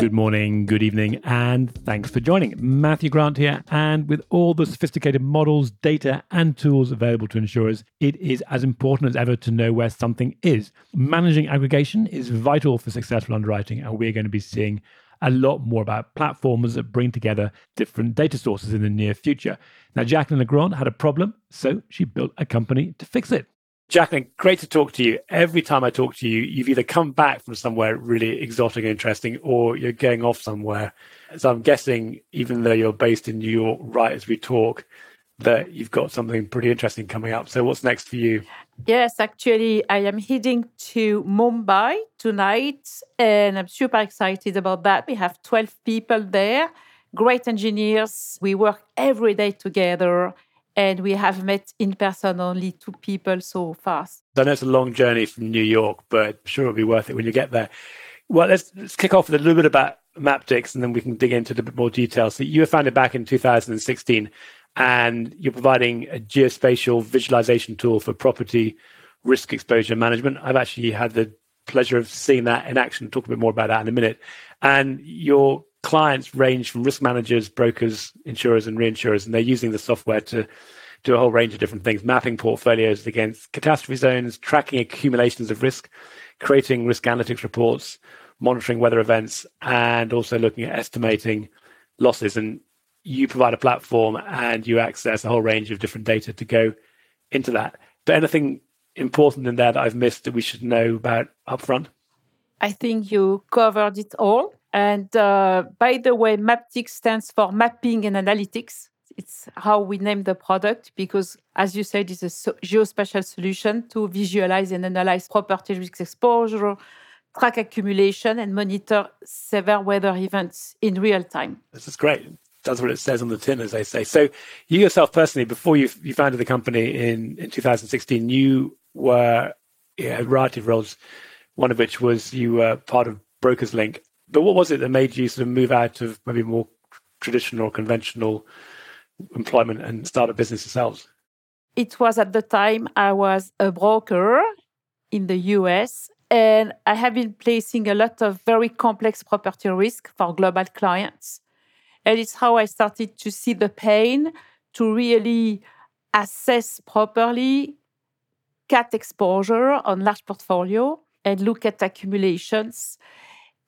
Good morning, good evening, and thanks for joining. Matthew Grant here. And with all the sophisticated models, data, and tools available to insurers, it is as important as ever to know where something is. Managing aggregation is vital for successful underwriting, and we're going to be seeing a lot more about platforms that bring together different data sources in the near future. Now, Jacqueline Legrand had a problem, so she built a company to fix it. Jacqueline, great to talk to you. Every time I talk to you, you've either come back from somewhere really exotic and interesting or you're going off somewhere. So I'm guessing, even though you're based in New York right as we talk, that you've got something pretty interesting coming up. So what's next for you? Yes, actually, I am heading to Mumbai tonight and I'm super excited about that. We have 12 people there, great engineers. We work every day together and we have met in person only two people so far. I know it's a long journey from New York, but I'm sure it'll be worth it when you get there. Well, let's, let's kick off with a little bit about Maptycs and then we can dig into a bit more detail. So you were founded back in 2016 and you're providing a geospatial visualization tool for property risk exposure management. I've actually had the pleasure of seeing that in action. Talk a bit more about that in a minute. And your clients range from risk managers, brokers, insurers, and reinsurers, and they're using the software to do a whole range of different things, mapping portfolios against catastrophe zones, tracking accumulations of risk, creating risk analytics reports, monitoring weather events, and also looking at estimating losses. And you provide a platform and you access a whole range of different data to go into that. But anything important in there that I've missed that we should know about upfront? I think you covered it all. And uh, by the way, Maptycs stands for Mapping and Analytics. It's how we name the product because, as you said, it's a geospatial solution to visualize and analyze property risk exposure, track accumulation, and monitor severe weather events in real time. This is great. That's what it says on the tin, as they say. So, you yourself personally, before you, you founded the company in, in 2016, you were yeah, a variety of roles, one of which was you were part of Brokers Link but what was it that made you sort of move out of maybe more traditional or conventional employment and start a business yourselves? It was at the time I was a broker in the US and I have been placing a lot of very complex property risk for global clients. And it's how I started to see the pain to really assess properly cat exposure on large portfolio and look at accumulations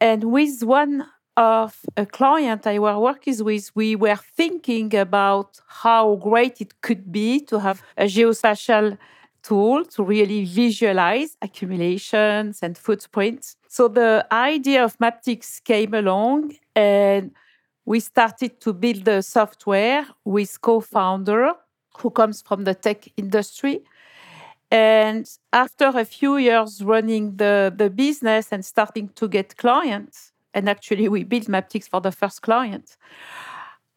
and with one of a client I were working with, we were thinking about how great it could be to have a geospatial tool to really visualize accumulations and footprints. So the idea of Maptycs came along and we started to build the software with co-founder who comes from the tech industry. And after a few years running the, the business and starting to get clients, and actually we built Maptycs for the first client,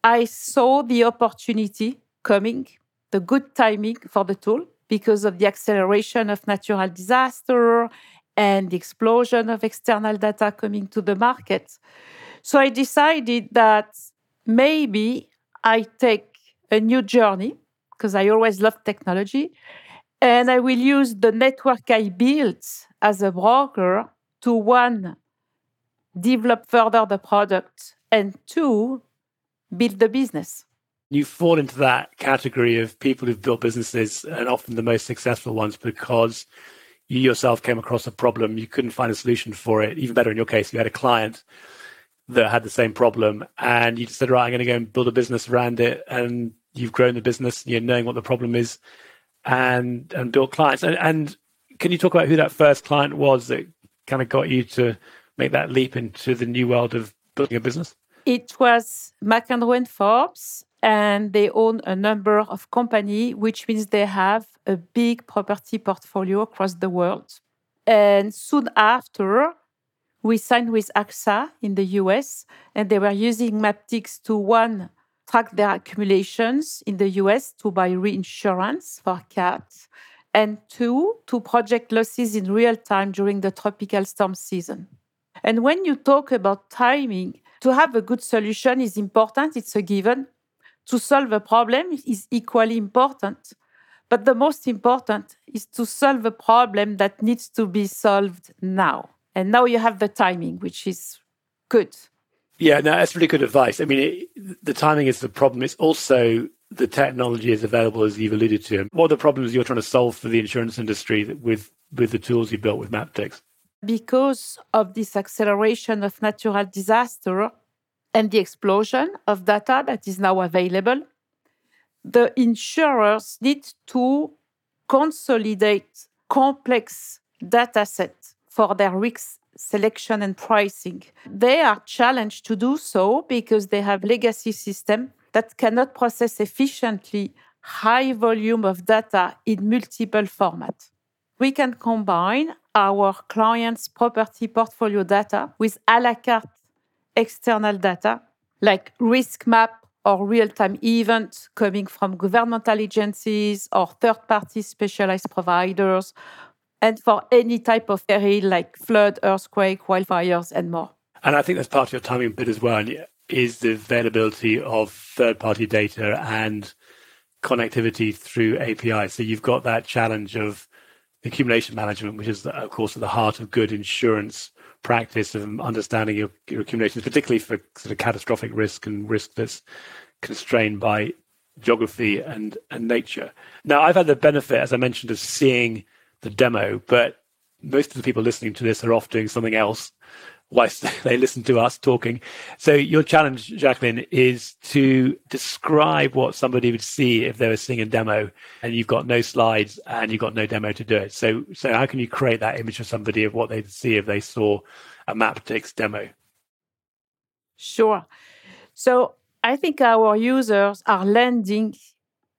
I saw the opportunity coming, the good timing for the tool because of the acceleration of natural disaster and the explosion of external data coming to the market. So I decided that maybe I take a new journey because I always loved technology and I will use the network I built as a broker to one, develop further the product, and two, build the business. You fall into that category of people who've built businesses and often the most successful ones because you yourself came across a problem, you couldn't find a solution for it. Even better, in your case, you had a client that had the same problem and you just said, right, I'm going to go and build a business around it. And you've grown the business, you're knowing what the problem is and and built clients. And, and can you talk about who that first client was that kind of got you to make that leap into the new world of building a business? It was MacAndrews and Forbes, and they own a number of companies, which means they have a big property portfolio across the world. And soon after, we signed with AXA in the US, and they were using Maptycs to one track their accumulations in the US to buy reinsurance for cats, and two, to project losses in real time during the tropical storm season. And when you talk about timing, to have a good solution is important, it's a given. To solve a problem is equally important. But the most important is to solve a problem that needs to be solved now. And now you have the timing, which is good. Yeah, no, that's really good advice. I mean, it, the timing is the problem. It's also the technology is available, as you've alluded to. What are the problems you're trying to solve for the insurance industry with with the tools you built with Maptycs? Because of this acceleration of natural disaster and the explosion of data that is now available, the insurers need to consolidate complex data sets for their risk selection and pricing. They are challenged to do so because they have legacy systems that cannot process efficiently high volume of data in multiple formats. We can combine our clients' property portfolio data with a la carte external data like risk map or real-time events coming from governmental agencies or third-party specialized providers and for any type of peril like flood, earthquake, wildfires, and more. And I think that's part of your timing bit as well, is the availability of third-party data and connectivity through API. So you've got that challenge of accumulation management, which is, of course, at the heart of good insurance practice of understanding your, your accumulations, particularly for sort of catastrophic risk and risk that's constrained by geography and, and nature. Now, I've had the benefit, as I mentioned, of seeing the demo, but most of the people listening to this are off doing something else whilst they listen to us talking. So your challenge, Jacqueline, is to describe what somebody would see if they were seeing a demo and you've got no slides and you've got no demo to do it. So so how can you create that image for somebody of what they'd see if they saw a Maptycs demo? Sure. So I think our users are landing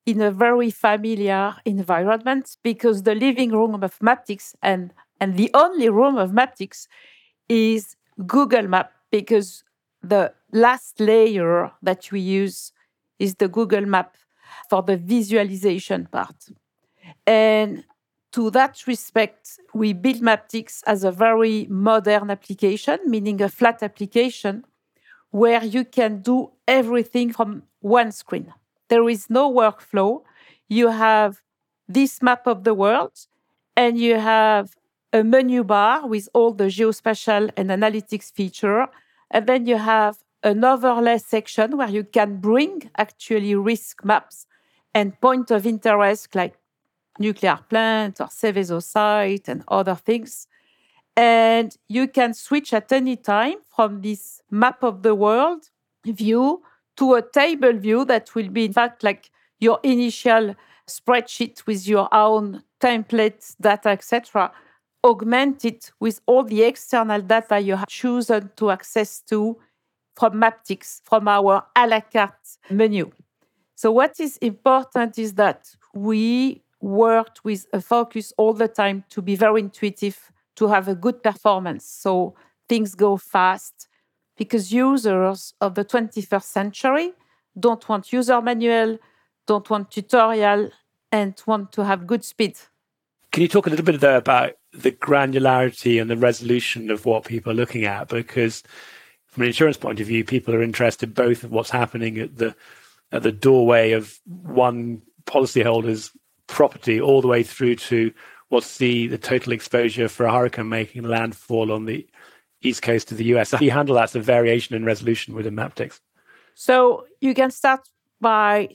in a very familiar environment because the living room of Maptycs and, and the only room of Maptycs is Google Map because the last layer that we use is the Google Map for the visualization part. And to that respect, we build Maptycs as a very modern application, meaning a flat application where you can do everything from one screen. There is no workflow. You have this map of the world, and you have a menu bar with all the geospatial and analytics feature. And then you have an overlay section where you can bring actually risk maps and point of interest like nuclear plant or Seveso site and other things. And you can switch at any time from this map of the world view to a table view that will be, in fact, like your initial spreadsheet with your own templates, data, etc augment it with all the external data you have chosen to access to from Maptycs, from our a la carte menu. So, what is important is that we worked with a focus all the time to be very intuitive, to have a good performance. So, things go fast because users of the 21st century don't want user manual, don't want tutorial, and want to have good speed. Can you talk a little bit there about the granularity and the resolution of what people are looking at because from an insurance point of view people are interested both in what's happening at the at the doorway of one policyholder's property all the way through to what's the the total exposure for a hurricane making landfall on the east coast of the US. How do you handle that as a variation in resolution within Maptycs? So you can start by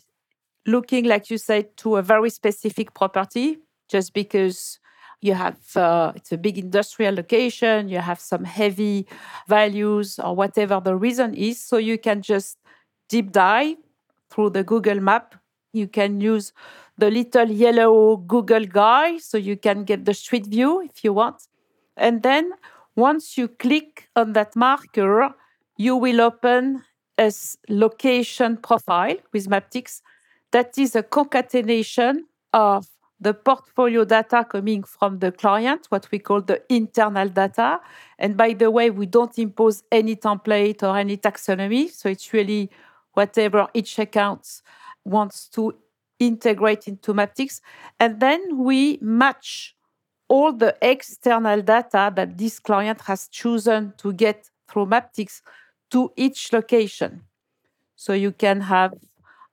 looking, like you said, to a very specific property, just because you have uh, it's a big industrial location you have some heavy values or whatever the reason is so you can just deep dive through the google map you can use the little yellow google guy so you can get the street view if you want and then once you click on that marker you will open a location profile with maptycs that is a concatenation of the portfolio data coming from the client, what we call the internal data. And by the way, we don't impose any template or any taxonomy. So it's really whatever each account wants to integrate into Maptycs. And then we match all the external data that this client has chosen to get through Maptycs to each location. So you can have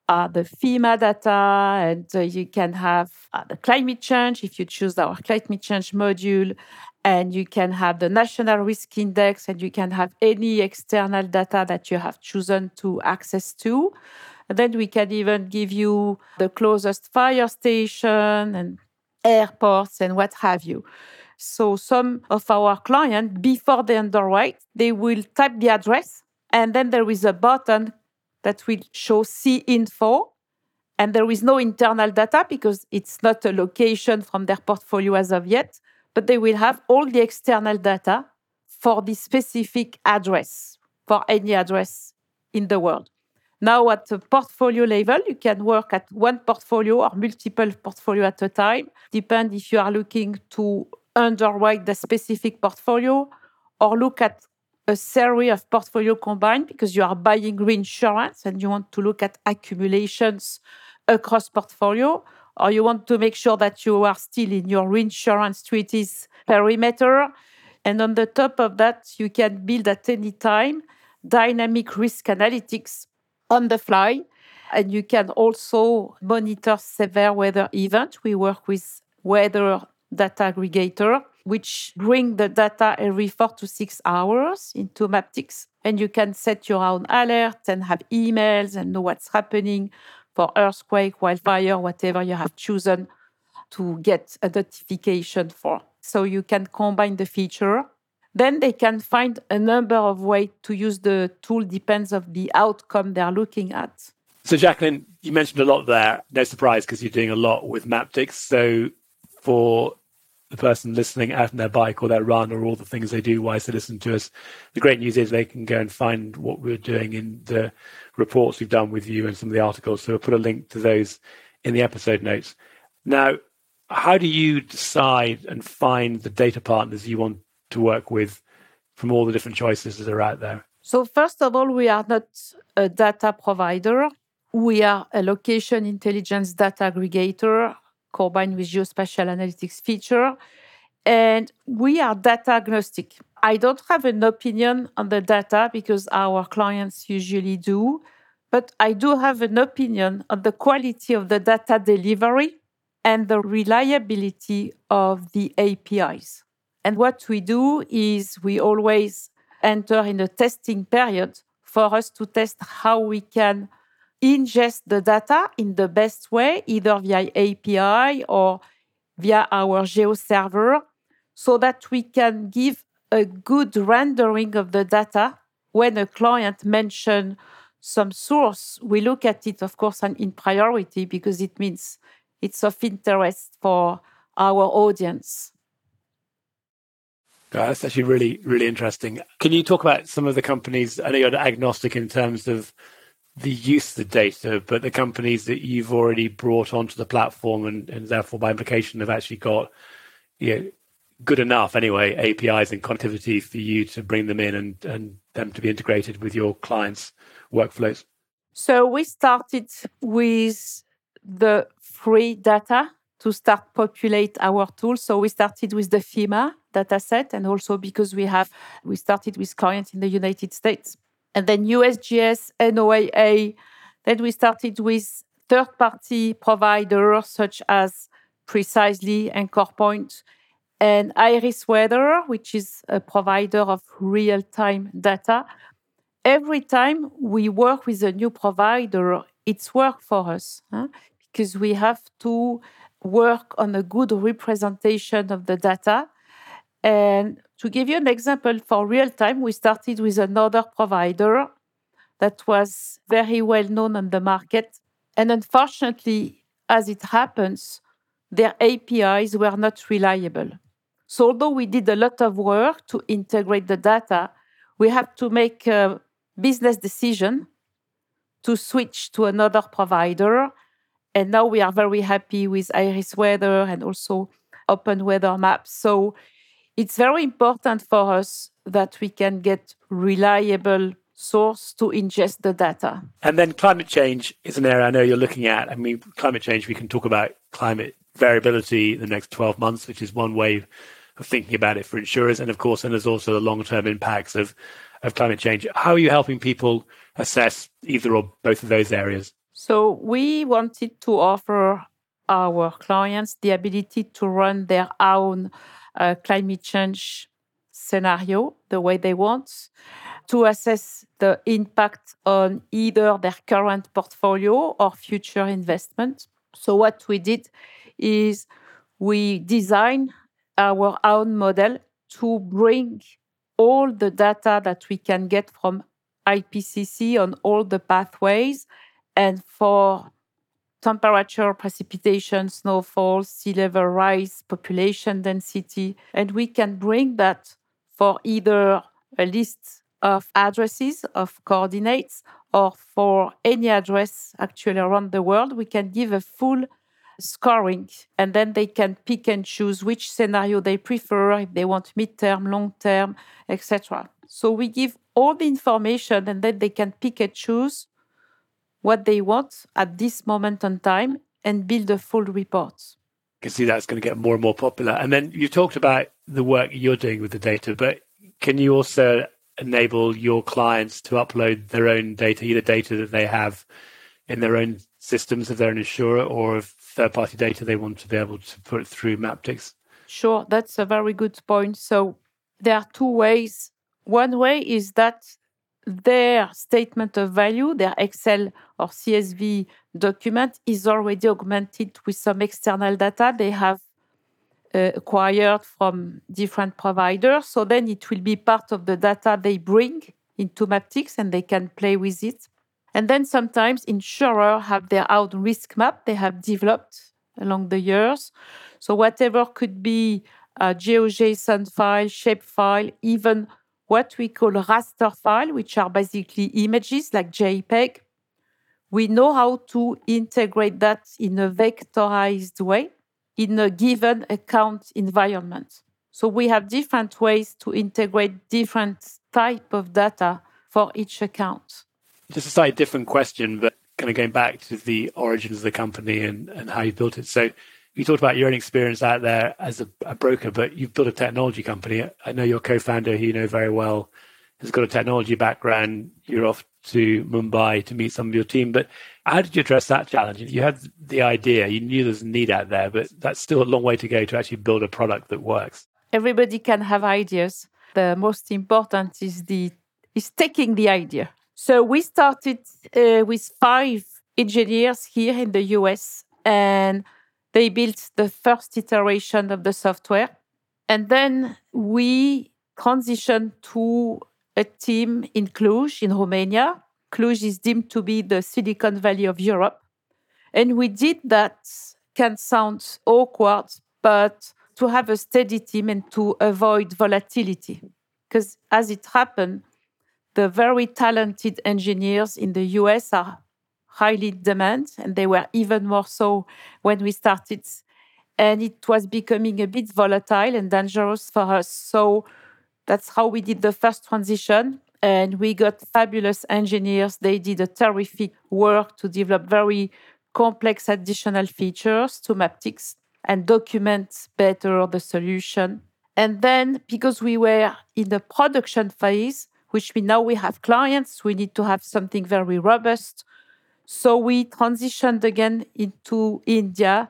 uh, the FEMA data, and uh, you can have uh, the climate change if you choose our climate change module, and you can have the national risk index and you can have any external data that you have chosen to access to and then we can even give you the closest fire station and airports and what have you so some of our clients before they underwrite they will type the address and then there is a button that will show see info and there is no internal data because it's not a location from their portfolio as of yet but they will have all the external data for the specific address, for any address in the world. Now, at the portfolio level, you can work at one portfolio or multiple portfolio at a time. Depend if you are looking to underwrite the specific portfolio or look at a series of portfolio combined because you are buying reinsurance and you want to look at accumulations across portfolio or you want to make sure that you are still in your reinsurance treaties perimeter. And on the top of that, you can build at any time dynamic risk analytics on the fly. And you can also monitor severe weather events. We work with weather data aggregator, which bring the data every four to six hours into Maptycs. And you can set your own alerts and have emails and know what's happening for earthquake, wildfire, whatever you have chosen to get a notification for. So you can combine the feature. Then they can find a number of ways to use the tool, depends of the outcome they're looking at. So Jacqueline, you mentioned a lot there. No surprise because you're doing a lot with Maptycs. So for the person listening out on their bike or their run or all the things they do whilst they listen to us. The great news is they can go and find what we're doing in the reports we've done with you and some of the articles. So we'll put a link to those in the episode notes. Now, how do you decide and find the data partners you want to work with from all the different choices that are out there? So, first of all, we are not a data provider. We are a location intelligence data aggregator combined with geospatial analytics feature. And we are data agnostic. I don't have an opinion on the data because our clients usually do, but I do have an opinion on the quality of the data delivery and the reliability of the APIs. And what we do is we always enter in a testing period for us to test how we can ingest the data in the best way, either via API or via our geo server, so that we can give a good rendering of the data when a client mentions some source. We look at it, of course, and in priority because it means it's of interest for our audience. That's actually really, really interesting. Can you talk about some of the companies? I know you're agnostic in terms of the use of the data, but the companies that you've already brought onto the platform and, and therefore by implication have actually got you know, good enough anyway APIs and connectivity for you to bring them in and, and them to be integrated with your clients' workflows? So we started with the free data to start populate our tools. So we started with the FEMA dataset, and also because we have we started with clients in the United States and then USGS, NOAA. Then we started with third party providers such as Precisely, Anchorpoint, and Aeris Weather, which is a provider of real time data. Every time we work with a new provider, it's work for us huh? because we have to work on a good representation of the data. And to give you an example for real time, we started with another provider that was very well known on the market. And unfortunately, as it happens, their APIs were not reliable. So, although we did a lot of work to integrate the data, we have to make a business decision to switch to another provider. And now we are very happy with Aeris Weather and also Open Weather Maps. So, it's very important for us that we can get reliable source to ingest the data. And then climate change is an area I know you're looking at. I mean, climate change, we can talk about climate variability in the next 12 months, which is one way of thinking about it for insurers. And of course, then there's also the long term impacts of, of climate change. How are you helping people assess either or both of those areas? So we wanted to offer our clients the ability to run their own a climate change scenario the way they want, to assess the impact on either their current portfolio or future investment. So, what we did is we designed our own model to bring all the data that we can get from IPCC on all the pathways and for temperature, precipitation, snowfall, sea level rise, population density. And we can bring that for either a list of addresses, of coordinates, or for any address actually around the world. We can give a full scoring and then they can pick and choose which scenario they prefer if they want midterm long term etc so we give all the information and then they can pick and choose what they want at this moment in time and build a full report I can see that's going to get more and more popular and then you talked about the work you're doing with the data but can you also enable your clients to upload their own data either data that they have in their own systems if they're an insurer or if third party data they want to be able to put through Maptycs? Sure, that's a very good point. So there are two ways. One way is that their statement of value, their Excel or CSV document, is already augmented with some external data they have uh, acquired from different providers. So then it will be part of the data they bring into Maptycs and they can play with it. And then sometimes insurers have their own risk map they have developed along the years. So whatever could be a GeoJSON file, shapefile, even what we call raster file, which are basically images like JPEG. We know how to integrate that in a vectorized way in a given account environment. So we have different ways to integrate different type of data for each account just a slightly different question, but kind of going back to the origins of the company and, and how you built it. So you talked about your own experience out there as a, a broker, but you've built a technology company. I know your co-founder, who you know very well, has got a technology background. You're off to Mumbai to meet some of your team. But how did you address that challenge? You had the idea, you knew there's a need out there, but that's still a long way to go to actually build a product that works. Everybody can have ideas. The most important is the is taking the idea so we started uh, with five engineers here in the US, and they built the first iteration of the software. And then we transitioned to a team in Cluj, in Romania. Cluj is deemed to be the Silicon Valley of Europe. And we did that, can sound awkward, but to have a steady team and to avoid volatility. Because as it happened, the very talented engineers in the US are highly demand, and they were even more so when we started. And it was becoming a bit volatile and dangerous for us. So that's how we did the first transition. And we got fabulous engineers. They did a terrific work to develop very complex additional features to Maptycs and document better the solution. And then, because we were in the production phase, which we know we have clients, we need to have something very robust. So we transitioned again into India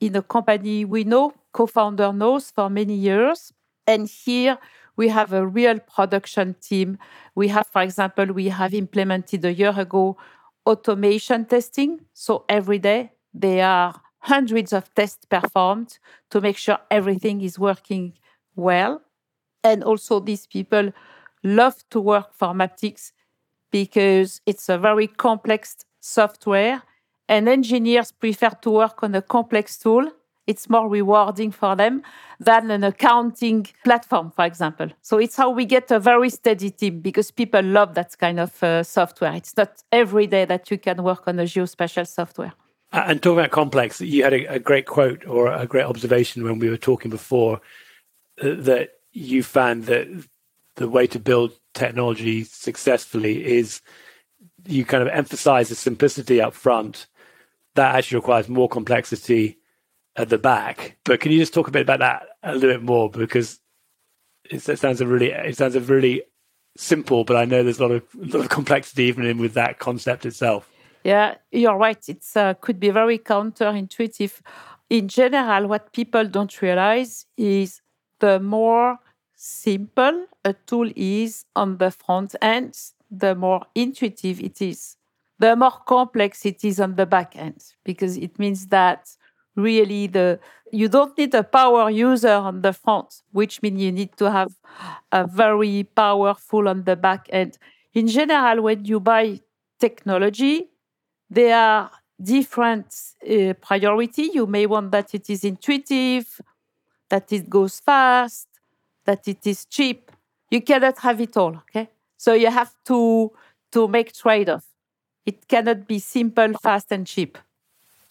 in a company we know, co founder knows for many years. And here we have a real production team. We have, for example, we have implemented a year ago automation testing. So every day there are hundreds of tests performed to make sure everything is working well. And also, these people love to work for Maptycs because it's a very complex software and engineers prefer to work on a complex tool. It's more rewarding for them than an accounting platform, for example. So it's how we get a very steady team because people love that kind of uh, software. It's not every day that you can work on a geospatial software. And talking about complex, you had a, a great quote or a great observation when we were talking before uh, that you found that the way to build technology successfully is you kind of emphasize the simplicity up front. That actually requires more complexity at the back. But can you just talk a bit about that a little bit more because it, sounds a really it sounds a really simple, but I know there's a lot of a lot of complexity even in with that concept itself. Yeah, you're right. It uh, could be very counterintuitive. In general, what people don't realize is the more simple a tool is on the front end, the more intuitive it is. The more complex it is on the back end, because it means that really the you don't need a power user on the front, which means you need to have a very powerful on the back end. In general, when you buy technology, there are different uh, priority. You may want that it is intuitive, that it goes fast, that it is cheap. You cannot have it all. Okay, so you have to to make trade off. It cannot be simple, fast, and cheap.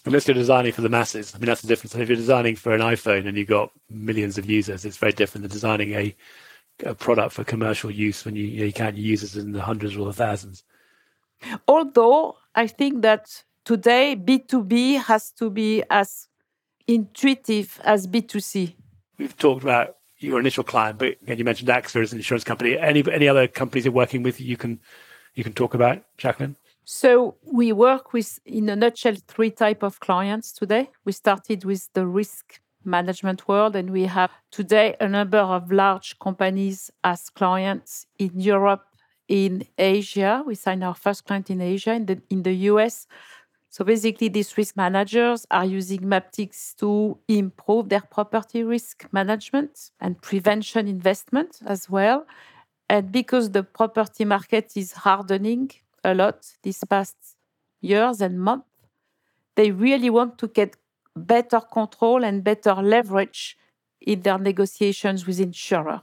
Unless you're designing for the masses. I mean, that's the difference. If you're designing for an iPhone and you've got millions of users, it's very different than designing a, a product for commercial use when you, you, know, you can't use it in the hundreds or the thousands. Although I think that today B2B has to be as intuitive as B2C. We've talked about your initial client, but again, you mentioned AXA as an insurance company. Any any other companies you're working with you can you can talk about, Jacqueline? So we work with, in a nutshell, three type of clients today. We started with the risk management world, and we have today a number of large companies as clients in Europe, in Asia. We signed our first client in Asia, in the in the US. So basically, these risk managers are using Maptycs to improve their property risk management and prevention investment as well. And because the property market is hardening a lot these past years and months. They really want to get better control and better leverage in their negotiations with insurer.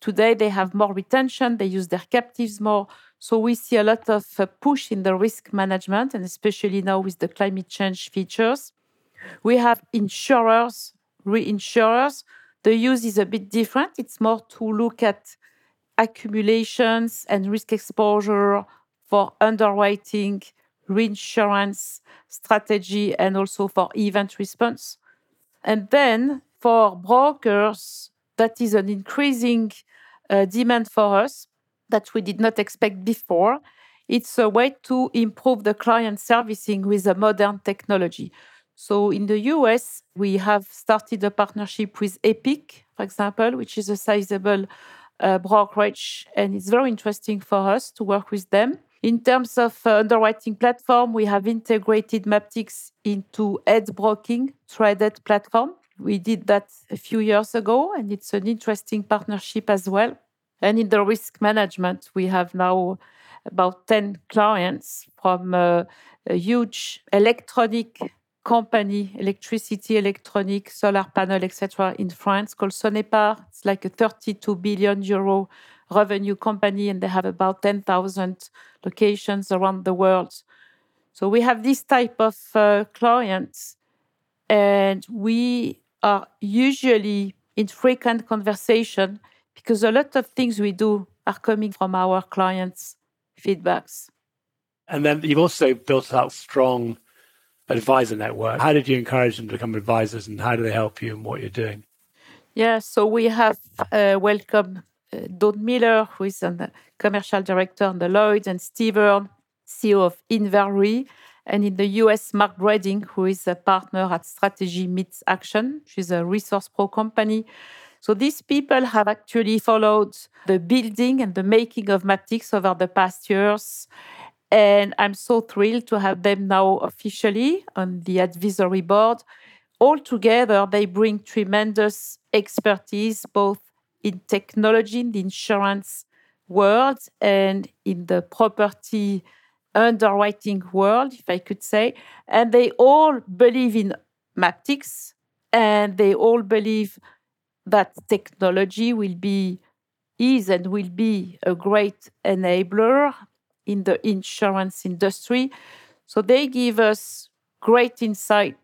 Today they have more retention, they use their captives more. So we see a lot of uh, push in the risk management and especially now with the climate change features. We have insurers, reinsurers. The use is a bit different. It's more to look at accumulations and risk exposure for underwriting, reinsurance strategy, and also for event response. And then for brokers, that is an increasing uh, demand for us that we did not expect before. It's a way to improve the client servicing with a modern technology. So in the US, we have started a partnership with Epic, for example, which is a sizable uh, brokerage, and it's very interesting for us to work with them. In terms of uh, underwriting platform, we have integrated Maptycs into Ed Broking traded platform. We did that a few years ago, and it's an interesting partnership as well. And in the risk management, we have now about 10 clients from uh, a huge electronic company, electricity, electronic, solar panel, etc., in France called Sonepar. It's like a 32 billion euro revenue company, and they have about 10,000 locations around the world. So we have this type of uh, clients, and we are usually in frequent conversation because a lot of things we do are coming from our clients' feedbacks. And then you've also built up strong advisor network. How did you encourage them to become advisors, and how do they help you in what you're doing? Yeah, so we have uh, welcomed uh, Dawn Miller, who is a commercial director on the Lloyd's, and Steve Hearn, CEO of Inver Re. And in the US, Mark Breading, who is a partner at Strategy Meets Action. She's a Resource Pro company. So these people have actually followed the building and the making of Maptycs over the past years. And I'm so thrilled to have them now officially on the advisory board. All together, they bring tremendous expertise both in technology, in the insurance world, and in the property underwriting world, if I could say. And they all believe in Maptycs and they all believe that technology will be is and will be a great enabler in the insurance industry. So they give us great insight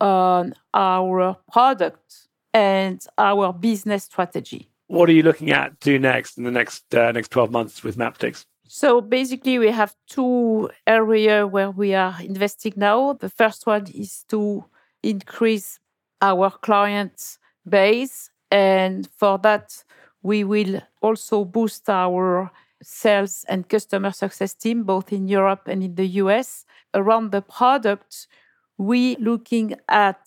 on our product and our business strategy. What are you looking at do next in the next uh, next 12 months with Maptycs? So basically, we have two areas where we are investing now. The first one is to increase our client base. And for that, we will also boost our sales and customer success team, both in Europe and in the US. Around the product, we looking at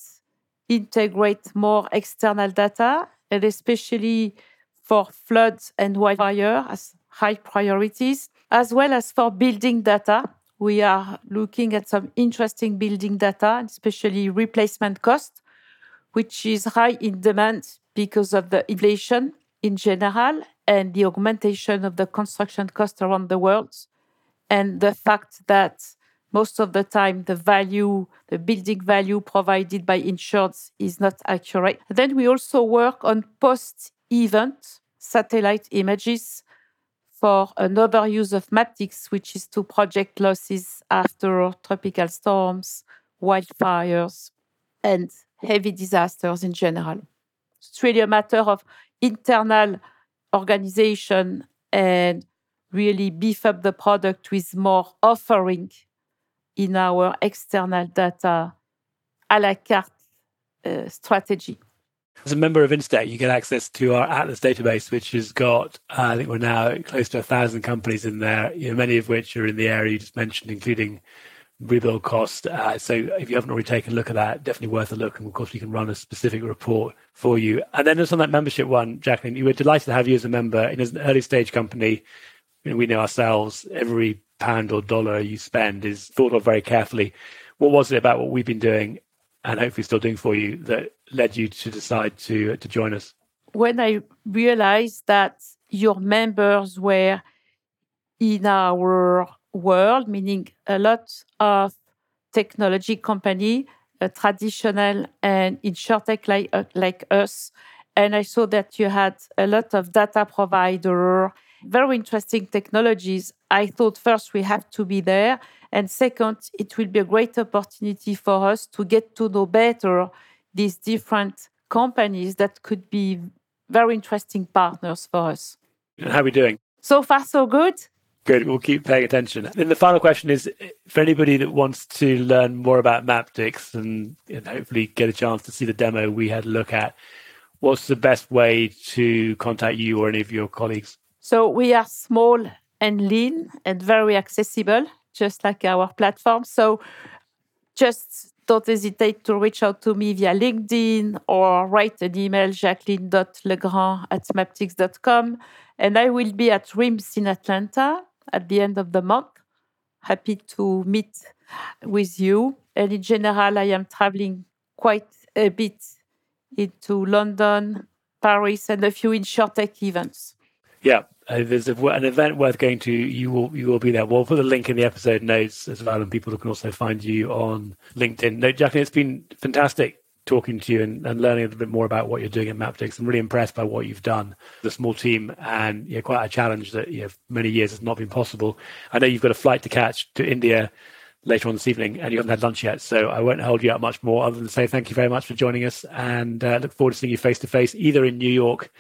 integrate more external data and especially for floods and wildfire as high priorities, as well as for building data. We are looking at some interesting building data, especially replacement cost, which is high in demand because of the inflation in general and the augmentation of the construction cost around the world, and the fact that most of the time the value, the building value provided by insurance is not accurate. Then we also work on post event satellite images for another use of Maptycs, which is to project losses after tropical storms, wildfires, and heavy disasters in general. It's really a matter of internal organization and really beef up the product with more offering in our external data a la carte uh, strategy. As a member of Instech, you get access to our Atlas database, which has got, uh, I think we're now close to a thousand companies in there, you know, many of which are in the area you just mentioned, including rebuild cost. Uh, so if you haven't already taken a look at that, definitely worth a look. And of course, we can run a specific report for you. And then just on that membership one, Jacqueline, you were delighted to have you as a member. And as an early stage company, you know, we know ourselves, every pound or dollar you spend is thought of very carefully. What was it about what we've been doing and hopefully still doing for you that led you to decide to to join us? When I realized that your members were in our world, meaning a lot of technology company, uh, traditional and insurtech like uh, like us, and I saw that you had a lot of data provider, very interesting technologies. I thought first we have to be there, and second, it will be a great opportunity for us to get to know better these different companies that could be very interesting partners for us. And how are we doing? So far, so good. Good. We'll keep paying attention. And the final question is for anybody that wants to learn more about Maptycs and, and hopefully get a chance to see the demo we had a look at, what's the best way to contact you or any of your colleagues? So we are small and lean and very accessible, just like our platform. So just don't hesitate to reach out to me via LinkedIn or write an email, jacqueline.legrand at maptycs.com. And I will be at RIMS in Atlanta at the end of the month. Happy to meet with you. And in general, I am traveling quite a bit into London, Paris, and a few InsurTech events. Yeah, uh, there's a, an event worth going to. You will you will be there. We'll put a link in the episode notes as well, and people can also find you on LinkedIn. No, Jacqueline, it's been fantastic talking to you and, and, learning a little bit more about what you're doing at Maptycs. I'm really impressed by what you've done. The small team and you know, quite a challenge that you know, many years has not been possible. I know you've got a flight to catch to India later on this evening and you haven't had lunch yet. So I won't hold you up much more other than say thank you very much for joining us and uh, look forward to seeing you face to face either in New York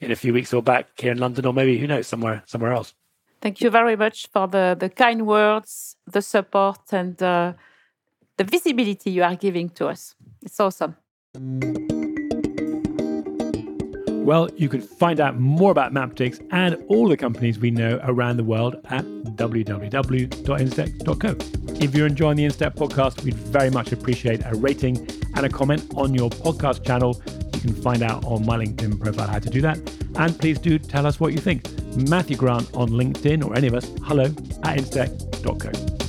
in a few weeks or back here in London or maybe, who knows, somewhere, somewhere else. Thank you very much for the, the kind words, the support and uh, the visibility you are giving to us. It's awesome. Well, you can find out more about Maptycs and all the companies we know around the world at www.instech.co. If you're enjoying the Instech podcast, we'd very much appreciate a rating and a comment on your podcast channel. You can find out on my LinkedIn profile how to do that. And please do tell us what you think. Matthew Grant on LinkedIn or any of us, hello at instech.co.